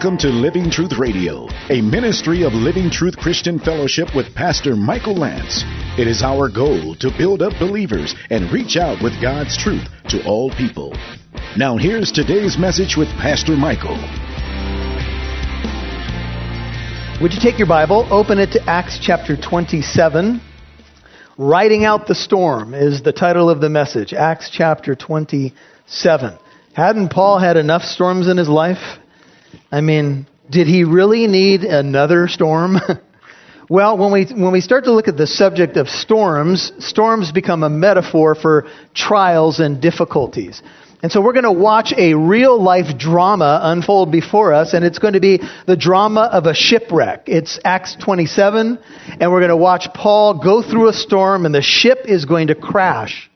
Welcome to Living Truth Radio, a ministry of Living Truth Christian Fellowship with Pastor Michael Lance. It is our goal to build up believers and reach out with God's truth to all people. Now, here's today's message with Pastor Michael. Would you take your Bible, open it to Acts chapter 27? Riding Out the Storm is the title of the message. Acts chapter 27. Hadn't Paul had enough storms in his life? I mean, did he really need another storm? well, when we, when we start to look at the subject of storms, storms become a metaphor for trials and difficulties. And so we're going to watch a real life drama unfold before us, and it's going to be the drama of a shipwreck. It's Acts 27, and we're going to watch Paul go through a storm, and the ship is going to crash.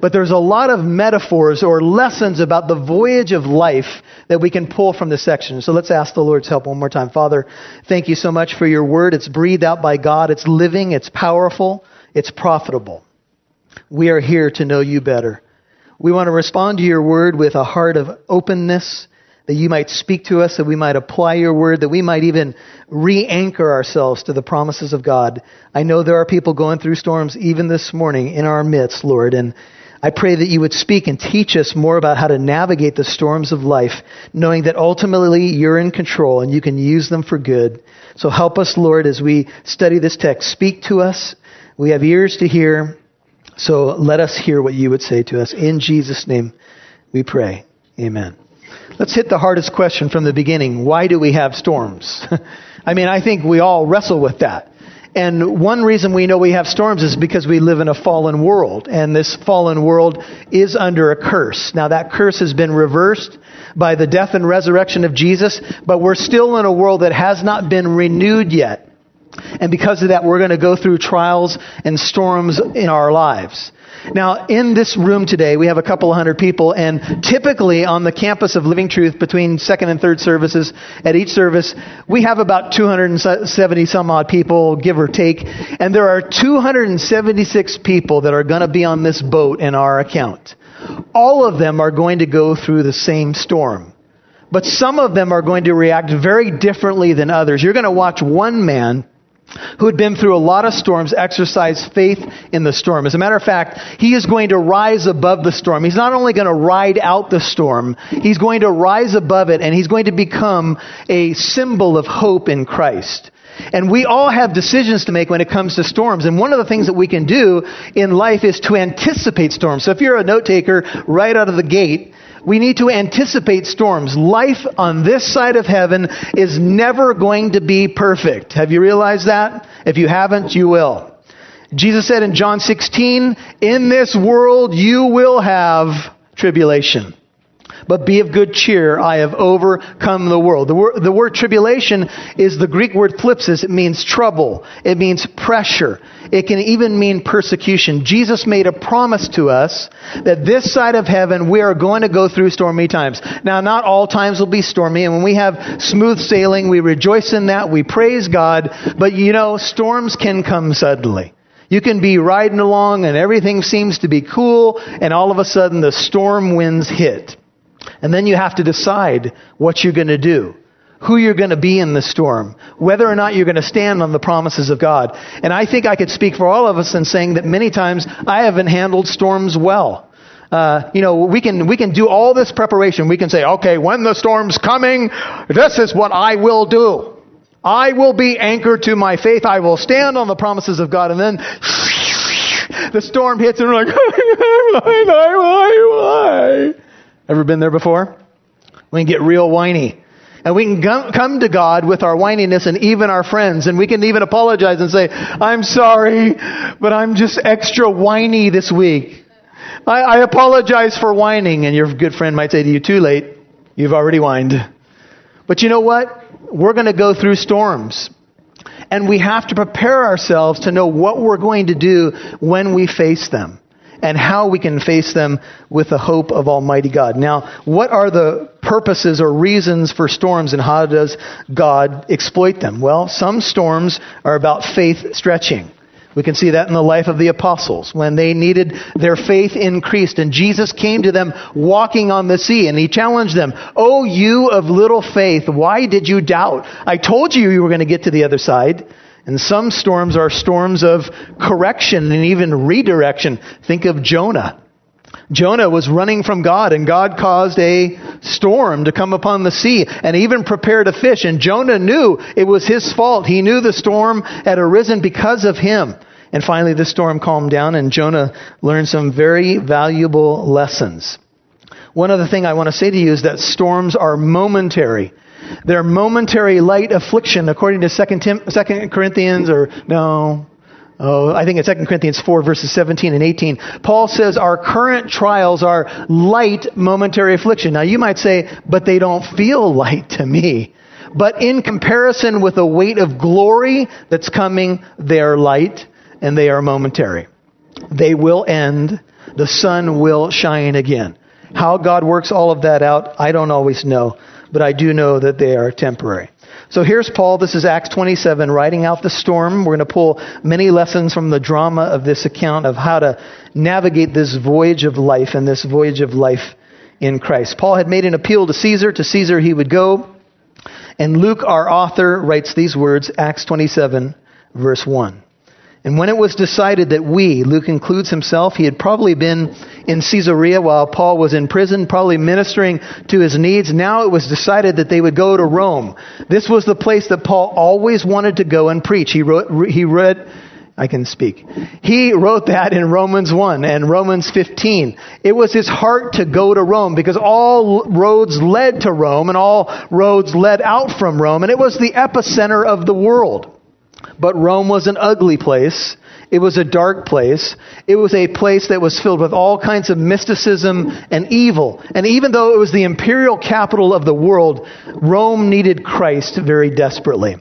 But there's a lot of metaphors or lessons about the voyage of life that we can pull from this section. So let's ask the Lord's help one more time. Father, thank you so much for your word. It's breathed out by God, it's living, it's powerful, it's profitable. We are here to know you better. We want to respond to your word with a heart of openness, that you might speak to us, that we might apply your word, that we might even re anchor ourselves to the promises of God. I know there are people going through storms even this morning in our midst, Lord, and I pray that you would speak and teach us more about how to navigate the storms of life, knowing that ultimately you're in control and you can use them for good. So help us, Lord, as we study this text. Speak to us. We have ears to hear. So let us hear what you would say to us. In Jesus' name we pray. Amen. Let's hit the hardest question from the beginning. Why do we have storms? I mean, I think we all wrestle with that. And one reason we know we have storms is because we live in a fallen world. And this fallen world is under a curse. Now, that curse has been reversed by the death and resurrection of Jesus, but we're still in a world that has not been renewed yet. And because of that, we're going to go through trials and storms in our lives. Now, in this room today, we have a couple hundred people, and typically on the campus of Living Truth, between second and third services, at each service, we have about 270 some odd people, give or take, and there are 276 people that are going to be on this boat in our account. All of them are going to go through the same storm. But some of them are going to react very differently than others. You're going to watch one man who had been through a lot of storms, exercise faith in the storm. As a matter of fact, he is going to rise above the storm. He's not only going to ride out the storm, he's going to rise above it and he's going to become a symbol of hope in Christ. And we all have decisions to make when it comes to storms. And one of the things that we can do in life is to anticipate storms. So if you're a note taker right out of the gate, we need to anticipate storms. Life on this side of heaven is never going to be perfect. Have you realized that? If you haven't, you will. Jesus said in John 16, in this world you will have tribulation. But be of good cheer, I have overcome the world. The, wor- the word tribulation is the Greek word thlipsis. It means trouble. It means pressure. It can even mean persecution. Jesus made a promise to us that this side of heaven we are going to go through stormy times. Now, not all times will be stormy, and when we have smooth sailing, we rejoice in that. We praise God. But you know, storms can come suddenly. You can be riding along and everything seems to be cool, and all of a sudden the storm winds hit. And then you have to decide what you're going to do, who you're going to be in the storm, whether or not you're going to stand on the promises of God. And I think I could speak for all of us in saying that many times I haven't handled storms well. Uh, you know, we can we can do all this preparation. We can say, okay, when the storm's coming, this is what I will do. I will be anchored to my faith. I will stand on the promises of God. And then the storm hits, and we're like, why, why, why, why? Ever been there before? We can get real whiny. And we can come to God with our whininess and even our friends. And we can even apologize and say, I'm sorry, but I'm just extra whiny this week. I, I apologize for whining. And your good friend might say to you, too late. You've already whined. But you know what? We're going to go through storms. And we have to prepare ourselves to know what we're going to do when we face them and how we can face them with the hope of Almighty God. Now, what are the purposes or reasons for storms and how does God exploit them? Well, some storms are about faith stretching. We can see that in the life of the apostles when they needed their faith increased and Jesus came to them walking on the sea and he challenged them, Oh, you of little faith, why did you doubt? I told you you were going to get to the other side. And some storms are storms of correction and even redirection. Think of Jonah. Jonah was running from God and God caused a storm to come upon the sea and even prepared a fish. And Jonah knew it was his fault. He knew the storm had arisen because of him. And finally the storm calmed down and Jonah learned some very valuable lessons. One other thing I want to say to you is that storms are momentary. They're momentary light affliction according to 2 Tim- 2 Corinthians or no, Oh, I think it's 2 Corinthians 4 verses 17 and 18, Paul says our current trials are light momentary affliction. Now you might say, but they don't feel light to me. But in comparison with the weight of glory that's coming, they are light and they are momentary. They will end. The sun will shine again. How God works all of that out, I don't always know, but I do know that they are temporary. So here's Paul. This is Acts 27, riding out the storm. We're going to pull many lessons from the drama of this account of how to navigate this voyage of life and this voyage of life in Christ. Paul had made an appeal to Caesar. To Caesar he would go. And Luke, our author, writes these words, Acts 27, verse 1. And when it was decided that we, Luke includes himself, he had probably been in Caesarea while Paul was in prison, probably ministering to his needs. Now it was decided that they would go to Rome. This was the place that Paul always wanted to go and preach. He wrote, he read, I can speak. He wrote that in Romans 1 and Romans 15. It was his heart to go to Rome because all roads led to Rome and all roads led out from Rome and it was the epicenter of the world. But Rome was an ugly place. It was a dark place. It was a place that was filled with all kinds of mysticism and evil. And even though it was the imperial capital of the world, Rome needed Christ very desperately.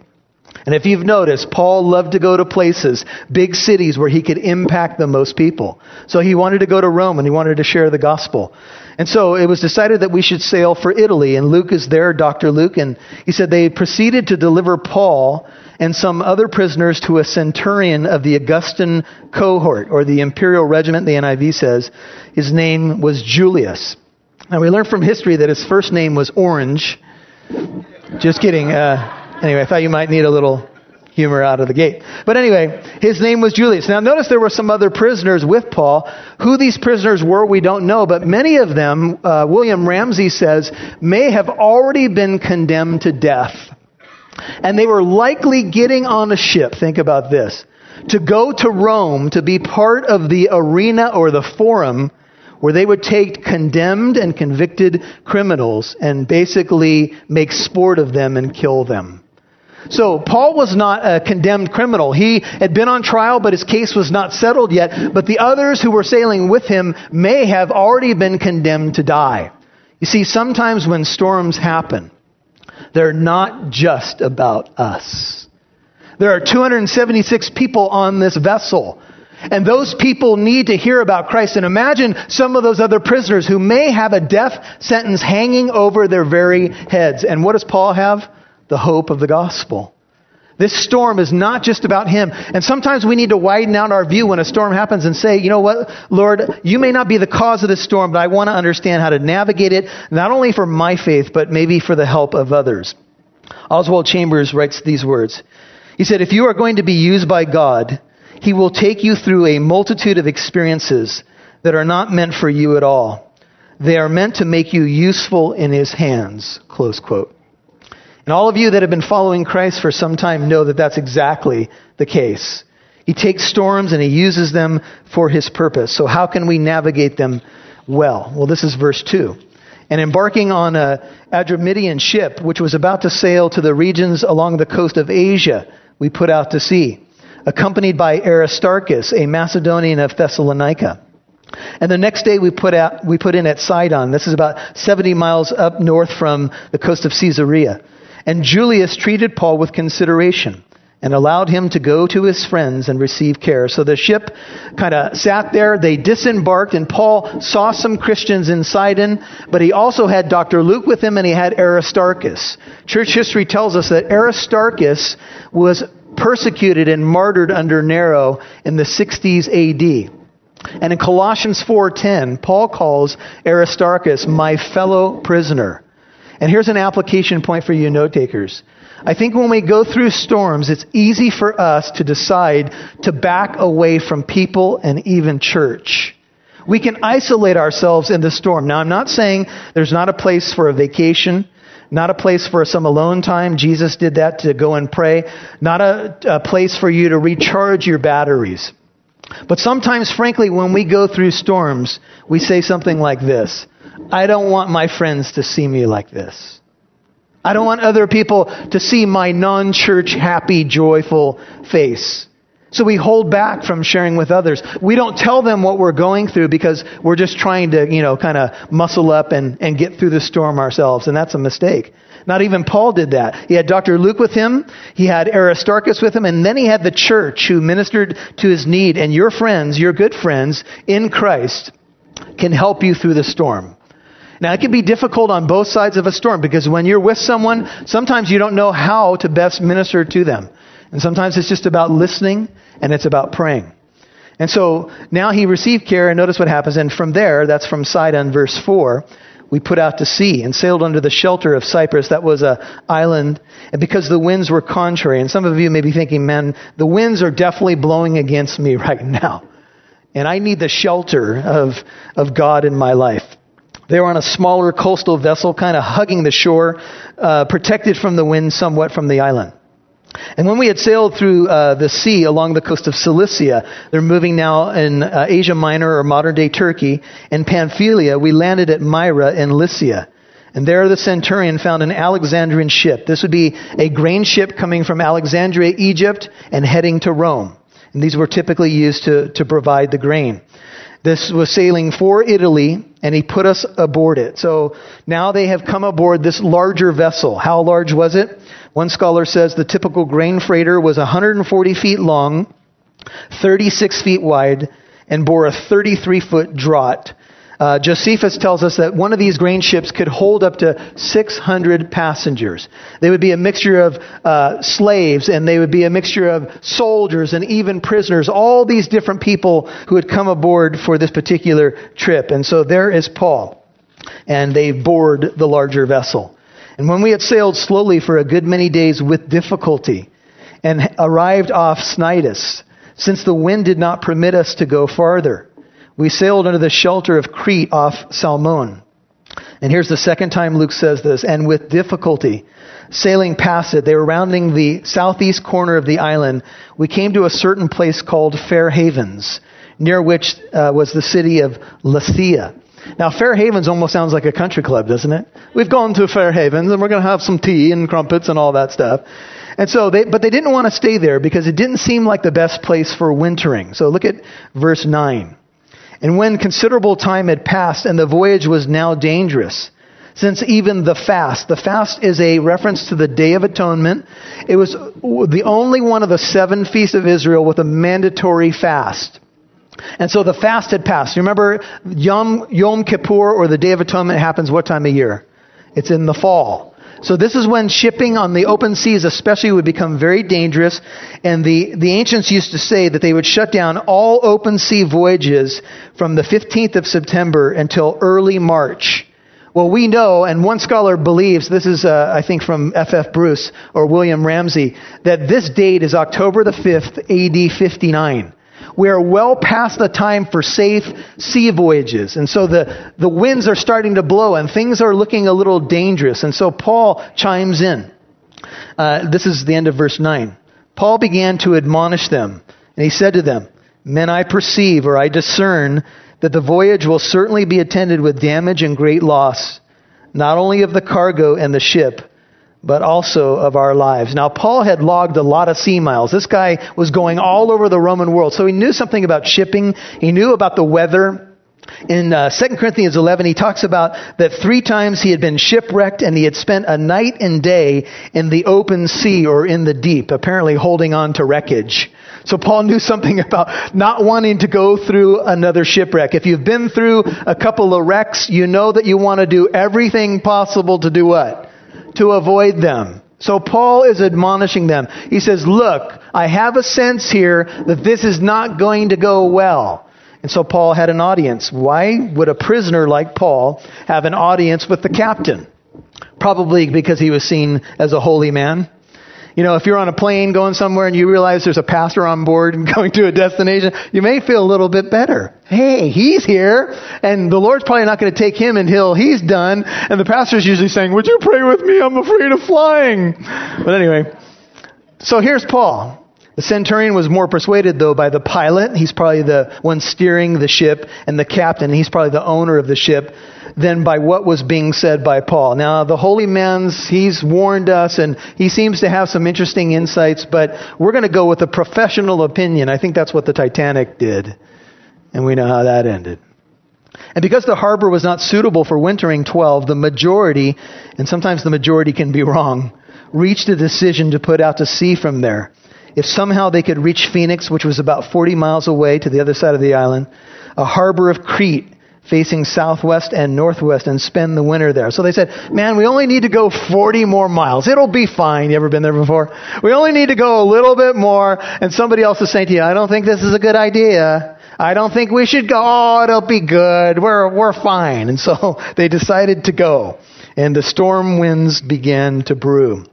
And if you've noticed, Paul loved to go to places, big cities where he could impact the most people. So he wanted to go to Rome and he wanted to share the gospel. And so it was decided that we should sail for Italy. And Luke is there, Dr. Luke, and he said they proceeded to deliver Paul and some other prisoners to a centurion of the Augustan cohort, or the imperial regiment, the NIV says. His name was Julius. Now we learn from history that his first name was Orange. Just kidding. Uh, anyway, I thought you might need a little humor out of the gate. But anyway, his name was Julius. Now notice there were some other prisoners with Paul. Who these prisoners were, we don't know, but many of them, uh, William Ramsay says, may have already been condemned to death. And they were likely getting on a ship, think about this, to go to Rome to be part of the arena or the forum where they would take condemned and convicted criminals and basically make sport of them and kill them. So Paul was not a condemned criminal. He had been on trial, but his case was not settled yet. But the others who were sailing with him may have already been condemned to die. You see, sometimes when storms happen, they're not just about us. There are 276 people on this vessel. And those people need to hear about Christ. And imagine some of those other prisoners who may have a death sentence hanging over their very heads. And what does Paul have? The hope of the gospel. This storm is not just about him. And sometimes we need to widen out our view when a storm happens and say, you know what, Lord, you may not be the cause of this storm, but I want to understand how to navigate it, not only for my faith, but maybe for the help of others. Oswald Chambers writes these words. He said, if you are going to be used by God, he will take you through a multitude of experiences that are not meant for you at all. They are meant to make you useful in his hands. Close quote. And all of you that have been following Christ for some time know that that's exactly the case. He takes storms and he uses them for his purpose. So how can we navigate them well? Well, this is verse 2. And embarking on a Adramyttian ship, which was about to sail to the regions along the coast of Asia, we put out to sea, accompanied by Aristarchus, a Macedonian of Thessalonica. And the next day we put out, we put in at Sidon. This is about 70 miles up north from the coast of Caesarea. And Julius treated Paul with consideration and allowed him to go to his friends and receive care. So the ship kind of sat there. They disembarked, and Paul saw some Christians in Sidon, but he also had Dr. Luke with him, and he had Aristarchus. Church history tells us that Aristarchus was persecuted and martyred under Nero in the 60s AD. And in Colossians 4:10, Paul calls Aristarchus my fellow prisoner. And here's an application point for you note takers. I think when we go through storms, it's easy for us to decide to back away from people and even church. We can isolate ourselves in the storm. Now, I'm not saying there's not a place for a vacation, not a place for some alone time. Jesus did that to go and pray. Not a, a place for you to recharge your batteries. But sometimes, frankly, when we go through storms, we say something like this I don't want my friends to see me like this. I don't want other people to see my non church happy, joyful face. So we hold back from sharing with others. We don't tell them what we're going through because we're just trying to, you know, kind of muscle up and, and get through the storm ourselves. And that's a mistake. Not even Paul did that. He had Dr. Luke with him. He had Aristarchus with him. And then he had the church who ministered to his need. And your friends, your good friends in Christ can help you through the storm. Now, it can be difficult on both sides of a storm because when you're with someone, sometimes you don't know how to best minister to them. And sometimes it's just about listening and it's about praying. And so now he received care, and notice what happens. And from there, that's from Sidon, verse 4, we put out to sea and sailed under the shelter of Cyprus. That was a island. And because the winds were contrary, and some of you may be thinking, man, the winds are definitely blowing against me right now. And I need the shelter of, of God in my life. They were on a smaller coastal vessel, kind of hugging the shore, uh, protected from the wind somewhat from the island. And when we had sailed through uh, the sea along the coast of Cilicia, they're moving now in uh, Asia Minor or modern day Turkey, and Pamphylia, we landed at Myra in Lycia. And there the centurion found an Alexandrian ship. This would be a grain ship coming from Alexandria, Egypt, and heading to Rome. And these were typically used to, to provide the grain. This was sailing for Italy, and he put us aboard it. So now they have come aboard this larger vessel. How large was it? One scholar says the typical grain freighter was 140 feet long, 36 feet wide, and bore a 33 foot draught. Uh, Josephus tells us that one of these grain ships could hold up to 600 passengers. They would be a mixture of uh, slaves and they would be a mixture of soldiers and even prisoners, all these different people who had come aboard for this particular trip. And so there is Paul. And they board the larger vessel. And when we had sailed slowly for a good many days with difficulty and arrived off Cnidus, since the wind did not permit us to go farther, we sailed under the shelter of Crete off Salmone. And here's the second time Luke says this, and with difficulty, sailing past it, they were rounding the southeast corner of the island. We came to a certain place called Fair Havens, near which uh, was the city of Lasea. Now, Fair Havens almost sounds like a country club, doesn't it? We've gone to Fair Havens and we're going to have some tea and crumpets and all that stuff. And so they, but they didn't want to stay there because it didn't seem like the best place for wintering. So look at verse 9. And when considerable time had passed and the voyage was now dangerous, since even the fast, the fast is a reference to the Day of Atonement. It was the only one of the seven feasts of Israel with a mandatory fast. And so the fast had passed. You remember Yom, Yom Kippur or the Day of Atonement happens what time of year? It's in the fall. So this is when shipping on the open seas especially would become very dangerous. And the, the ancients used to say that they would shut down all open sea voyages from the 15th of September until early March. Well, we know, and one scholar believes, this is, uh, I think, from F.F. Bruce or William Ramsay, that this date is October the 5th, A.D. 59. We are well past the time for safe sea voyages. And so the, the winds are starting to blow and things are looking a little dangerous. And so Paul chimes in. Uh, this is the end of verse 9. Paul began to admonish them, and he said to them, Men, I perceive or I discern that the voyage will certainly be attended with damage and great loss, not only of the cargo and the ship, but also of our lives. Now, Paul had logged a lot of sea miles. This guy was going all over the Roman world, so he knew something about shipping. He knew about the weather. In uh, 2 Corinthians 11, he talks about that three times he had been shipwrecked and he had spent a night and day in the open sea or in the deep, apparently holding on to wreckage. So Paul knew something about not wanting to go through another shipwreck. If you've been through a couple of wrecks, you know that you want to do everything possible to do what? To avoid them. So Paul is admonishing them. He says, Look, I have a sense here that this is not going to go well. And so Paul had an audience. Why would a prisoner like Paul have an audience with the captain? Probably because he was seen as a holy man. You know, if you're on a plane going somewhere and you realize there's a pastor on board and going to a destination, you may feel a little bit better. Hey, he's here, and the Lord's probably not going to take him until he's done. And the pastor's usually saying, Would you pray with me? I'm afraid of flying. But anyway, so here's Paul. The centurion was more persuaded, though, by the pilot. He's probably the one steering the ship, and the captain. He's probably the owner of the ship than by what was being said by Paul. Now, the holy man's, he's warned us and he seems to have some interesting insights, but we're going to go with a professional opinion. I think that's what the Titanic did. And we know how that ended. And because the harbor was not suitable for wintering 12, the majority, and sometimes the majority can be wrong, reached a decision to put out to sea from there. If somehow they could reach Phoenix, which was about 40 miles away to the other side of the island, a harbor of Crete facing southwest and northwest and spend the winter there. So they said, man, we only need to go 40 more miles. It'll be fine. You ever been there before? We only need to go a little bit more. And somebody else is saying to you, I don't think this is a good idea. I don't think we should go. Oh, it'll be good. We're, we're fine. And so they decided to go. And the storm winds began to brew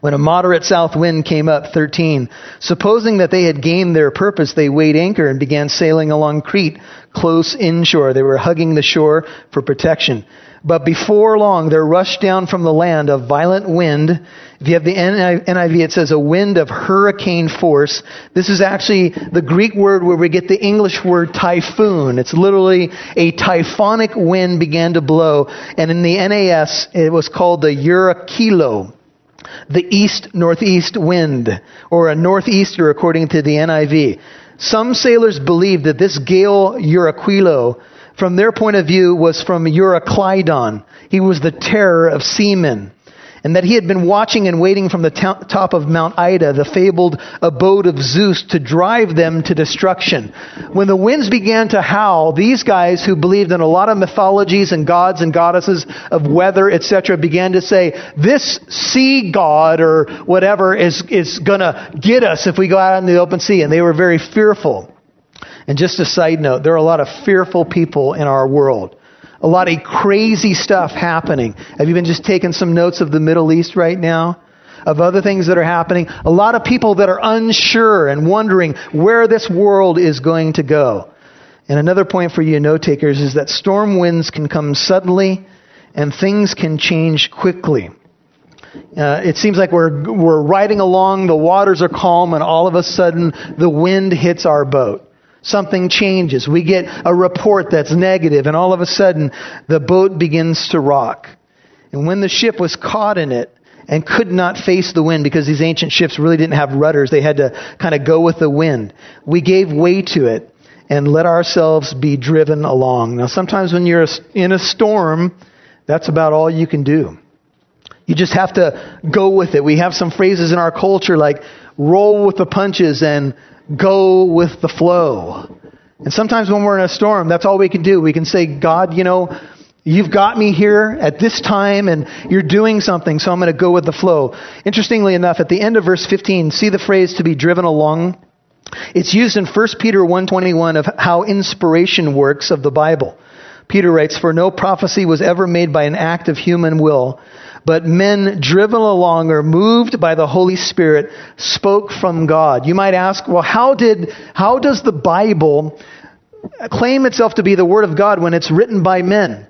when a moderate south wind came up, 13. Supposing that they had gained their purpose, they weighed anchor and began sailing along Crete, close inshore. They were hugging the shore for protection. But before long, there rushed down from the land a violent wind. If you have the NIV, it says a wind of hurricane force. This is actually the Greek word where we get the English word typhoon. It's literally a typhonic wind began to blow. And in the NAS, it was called the Euraquilo the east northeast wind, or a northeaster according to the NIV. Some sailors believed that this gale Euraquilo, from their point of view, was from Euroclydon. He was the terror of seamen and that he had been watching and waiting from the top of Mount Ida, the fabled abode of Zeus, to drive them to destruction. When the winds began to howl, these guys who believed in a lot of mythologies and gods and goddesses of weather, etc., began to say, this sea god or whatever is, is gonna get us if we go out in the open sea. And they were very fearful. And just a side note, there are a lot of fearful people in our world a lot of crazy stuff happening. Have you been just taking some notes of the Middle East right now? Of other things that are happening? A lot of people that are unsure and wondering where this world is going to go. And another point for you note takers is that storm winds can come suddenly and things can change quickly. Uh, it seems like we're, we're riding along, the waters are calm, and all of a sudden the wind hits our boat. Something changes. We get a report that's negative, and all of a sudden, the boat begins to rock. And when the ship was caught in it and could not face the wind because these ancient ships really didn't have rudders, they had to kind of go with the wind. We gave way to it and let ourselves be driven along. Now, sometimes when you're in a storm, that's about all you can do. You just have to go with it. We have some phrases in our culture like roll with the punches and go with the flow. And sometimes when we're in a storm, that's all we can do. We can say, God, you know, you've got me here at this time and you're doing something, so I'm going to go with the flow. Interestingly enough, at the end of verse 15, see the phrase to be driven along? It's used in 1 Peter 1:21 of how inspiration works of the Bible. Peter writes, "For no prophecy was ever made by an act of human will, but men driven along or moved by the Holy Spirit spoke from God. You might ask, well, how did, how does the Bible claim itself to be the Word of God when it's written by men?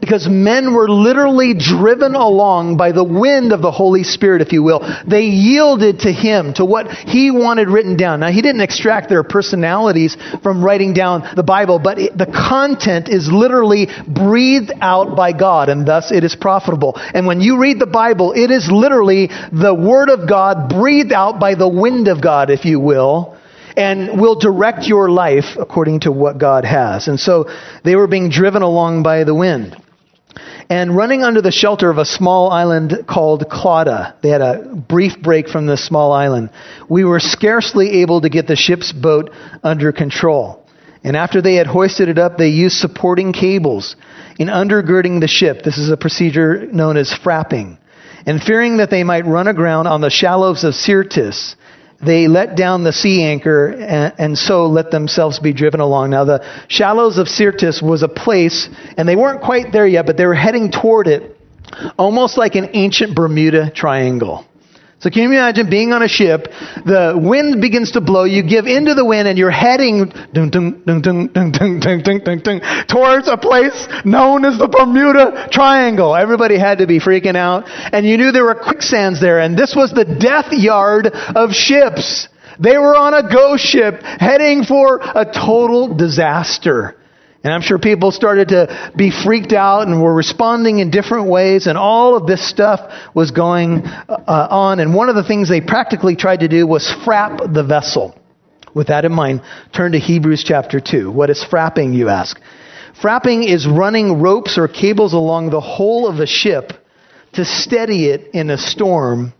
Because men were literally driven along by the wind of the Holy Spirit, if you will. They yielded to Him, to what He wanted written down. Now, He didn't extract their personalities from writing down the Bible, but it, the content is literally breathed out by God, and thus it is profitable. And when you read the Bible, it is literally the Word of God breathed out by the wind of God, if you will and will direct your life according to what God has. And so they were being driven along by the wind. And running under the shelter of a small island called Clauda, they had a brief break from this small island. We were scarcely able to get the ship's boat under control. And after they had hoisted it up, they used supporting cables in undergirding the ship. This is a procedure known as frapping And fearing that they might run aground on the shallows of Syrtis, they let down the sea anchor and, and, so let themselves be driven along. Now, the shallows of Syrtis was a place, and they weren't quite there yet, but they were heading toward it, almost like an ancient Bermuda Triangle. So can you imagine being on a ship, the wind begins to blow, you give into the wind and you're heading dun, dun, dun, towards a place known as the Bermuda Triangle. Everybody had to be freaking out and you knew there were quicksands there and this was the death yard of ships. They were on a ghost ship heading for a total disaster. And I'm sure people started to be freaked out and were responding in different ways, and all of this stuff was going uh, on. And one of the things they practically tried to do was frap the vessel. With that in mind, turn to Hebrews chapter 2. What is frapping, you ask? Frapping is running ropes or cables along the whole of a ship to steady it in a storm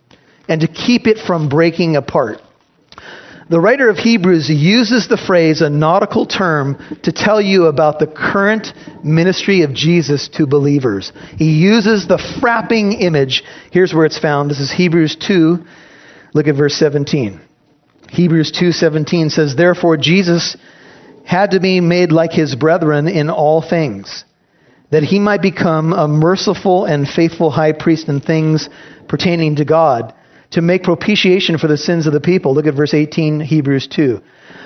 and to keep it from breaking apart. The writer of Hebrews uses the phrase, a nautical term, to tell you about the current ministry of Jesus to believers. He uses the frapping image. Here's where it's found. This is Hebrews 2. Look at verse 17. Hebrews 2:17 says, "Therefore Jesus had to be made like his brethren in all things, that he might become a merciful and faithful high priest in things pertaining to God." To make propitiation for the sins of the people. Look at verse 18, Hebrews 2.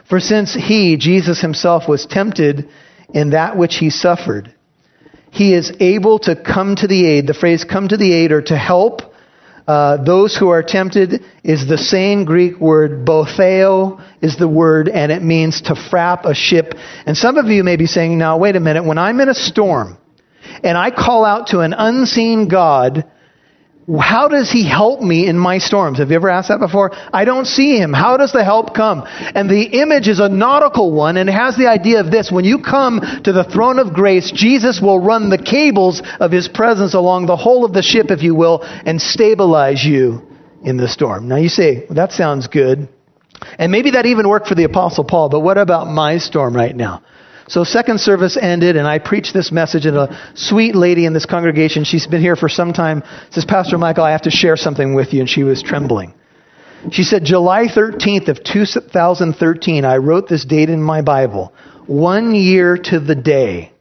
For since he, Jesus himself, was tempted in that which he suffered, he is able to come to the aid. The phrase come to the aid or to help uh, those who are tempted is the same Greek word, botheo is the word, and it means to frap a ship. And some of you may be saying, now wait a minute, when I'm in a storm and I call out to an unseen God, how does he help me in my storms? Have you ever asked that before? I don't see him. How does the help come? And the image is a nautical one and it has the idea of this. When you come to the throne of grace, Jesus will run the cables of his presence along the whole of the ship, if you will, and stabilize you in the storm. Now you say, well, that sounds good. And maybe that even worked for the apostle Paul, but what about my storm right now? So second service ended, and I preached this message, and a sweet lady in this congregation, she's been here for some time, says, Pastor Michael, I have to share something with you, and she was trembling. She said, July 13th of 2013, I wrote this date in my Bible, one year to the day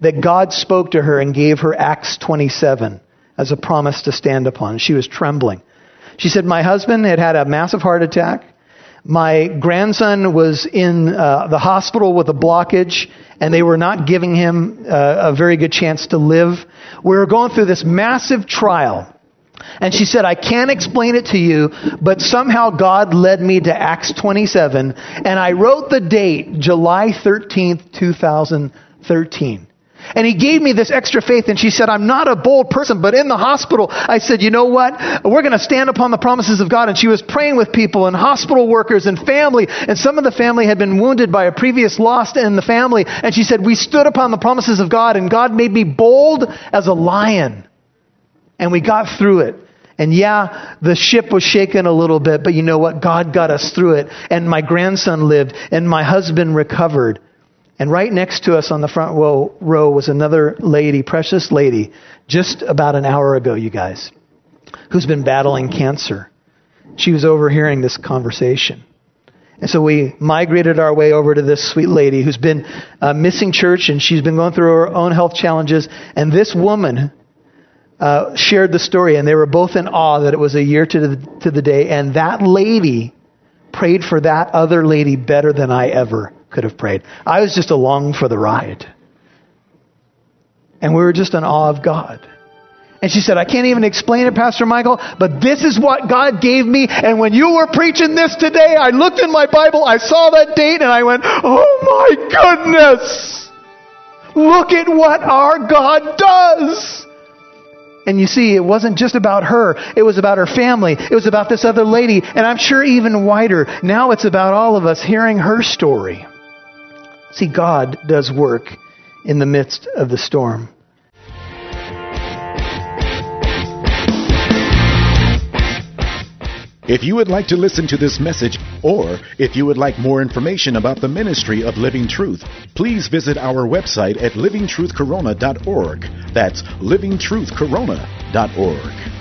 that God spoke to her and gave her Acts 27 as a promise to stand upon. She was trembling. She said, My husband had had a massive heart attack. My grandson was in uh, the hospital with a blockage, and they were not giving him uh, a very good chance to live. We were going through this massive trial. And she said, I can't explain it to you, but somehow God led me to Acts 27, and I wrote the date, July 13th, 2013. And he gave me this extra faith, and she said, I'm not a bold person, but in the hospital, I said, you know what? We're going to stand upon the promises of God. And she was praying with people and hospital workers and family, and some of the family had been wounded by a previous loss in the family. And she said, we stood upon the promises of God, and God made me bold as a lion. And we got through it. And yeah, the ship was shaken a little bit, but you know what? God got us through it. And my grandson lived, and my husband recovered. And right next to us on the front row, row was another lady, precious lady, just about an hour ago, you guys, who's been battling cancer. She was overhearing this conversation. And so we migrated our way over to this sweet lady who's been uh, missing church and she's been going through her own health challenges. And this woman uh, shared the story, and they were both in awe that it was a year to the, to the day. And that lady prayed for that other lady better than I ever could have prayed. I was just along for the ride. And we were just in awe of God. And she said, I can't even explain it, Pastor Michael, but this is what God gave me. And when you were preaching this today, I looked in my Bible, I saw that date, and I went, Oh my goodness! Look at what our God does! And you see, it wasn't just about her. It was about her family. It was about this other lady. And I'm sure even wider. Now it's about all of us hearing her story. See, God does work in the midst of the storm. If you would like to listen to this message, or if you would like more information about the ministry of Living Truth, please visit our website at livingtruthcorona.org. That's livingtruthcorona.org.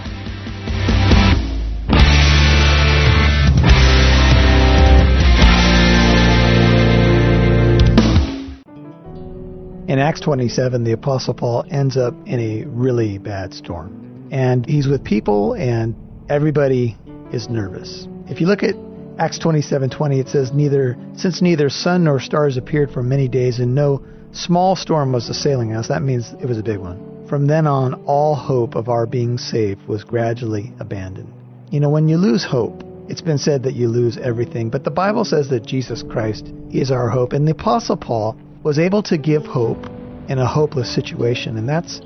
In Acts 27, the Apostle Paul ends up in a really bad storm. And he's with people, and everybody is nervous. If you look at Acts 27:20, it says, "Neither since neither sun nor stars appeared for many days, and no small storm was assailing us." That means it was a big one. From then on, all hope of our being saved was gradually abandoned. You know, when you lose hope, it's been said that you lose everything, but the Bible says that Jesus Christ is our hope. And the Apostle Paul was able to give hope in a hopeless situation, and that's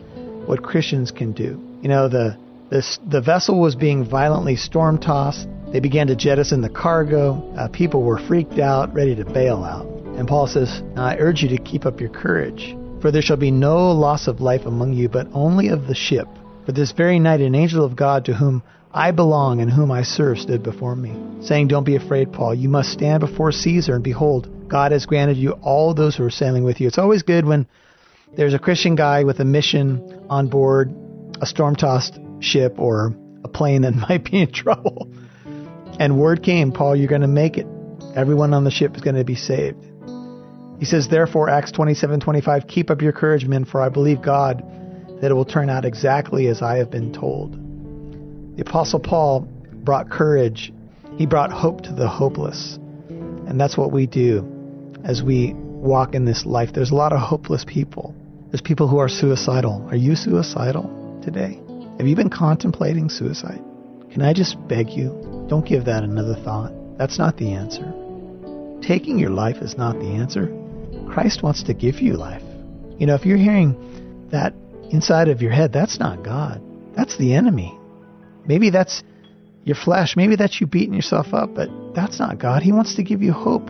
what Christians can do. You know, the this, the vessel was being violently storm tossed. They began to jettison the cargo. Uh, people were freaked out, ready to bail out. And Paul says, I urge you to keep up your courage, for there shall be no loss of life among you, but only of the ship. For this very night an angel of God to whom I belong and whom I serve stood before me, saying, Don't be afraid, Paul. You must stand before Caesar, and behold, God has granted you all those who are sailing with you. It's always good when there's a Christian guy with a mission on board a storm tossed ship or a plane that might be in trouble. And word came, Paul, you're going to make it. Everyone on the ship is going to be saved. He says, therefore, Acts 27:25, keep up your courage, men, for I believe God that it will turn out exactly as I have been told. The Apostle Paul brought courage. He brought hope to the hopeless. And that's what we do as we walk in this life. There's a lot of hopeless people. There's people who are suicidal. Are you suicidal today? Have you been contemplating suicide? Can I just beg you, don't give that another thought. That's not the answer. Taking your life is not the answer. Christ wants to give you life. You know, if you're hearing that inside of your head, that's not God. That's the enemy. Maybe that's your flesh. Maybe that's you beating yourself up, but that's not God. He wants to give you hope.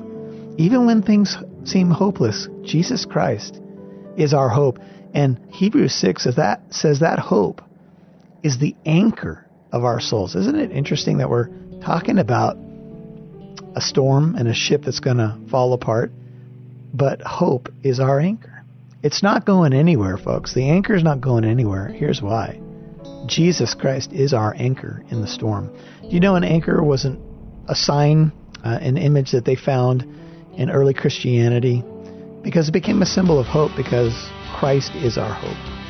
Even when things seem hopeless, Jesus Christ is our hope. And Hebrews 6 says that, says that hope is the anchor of our souls. Isn't it interesting that we're talking about a storm and a ship that's going to fall apart, but hope is our anchor? It's not going anywhere, folks. The anchor is not going anywhere. Here's why. Jesus Christ is our anchor in the storm. Do you know an anchor wasn't a sign, uh, an image that they found in early Christianity? Because it became a symbol of hope because Christ is our hope.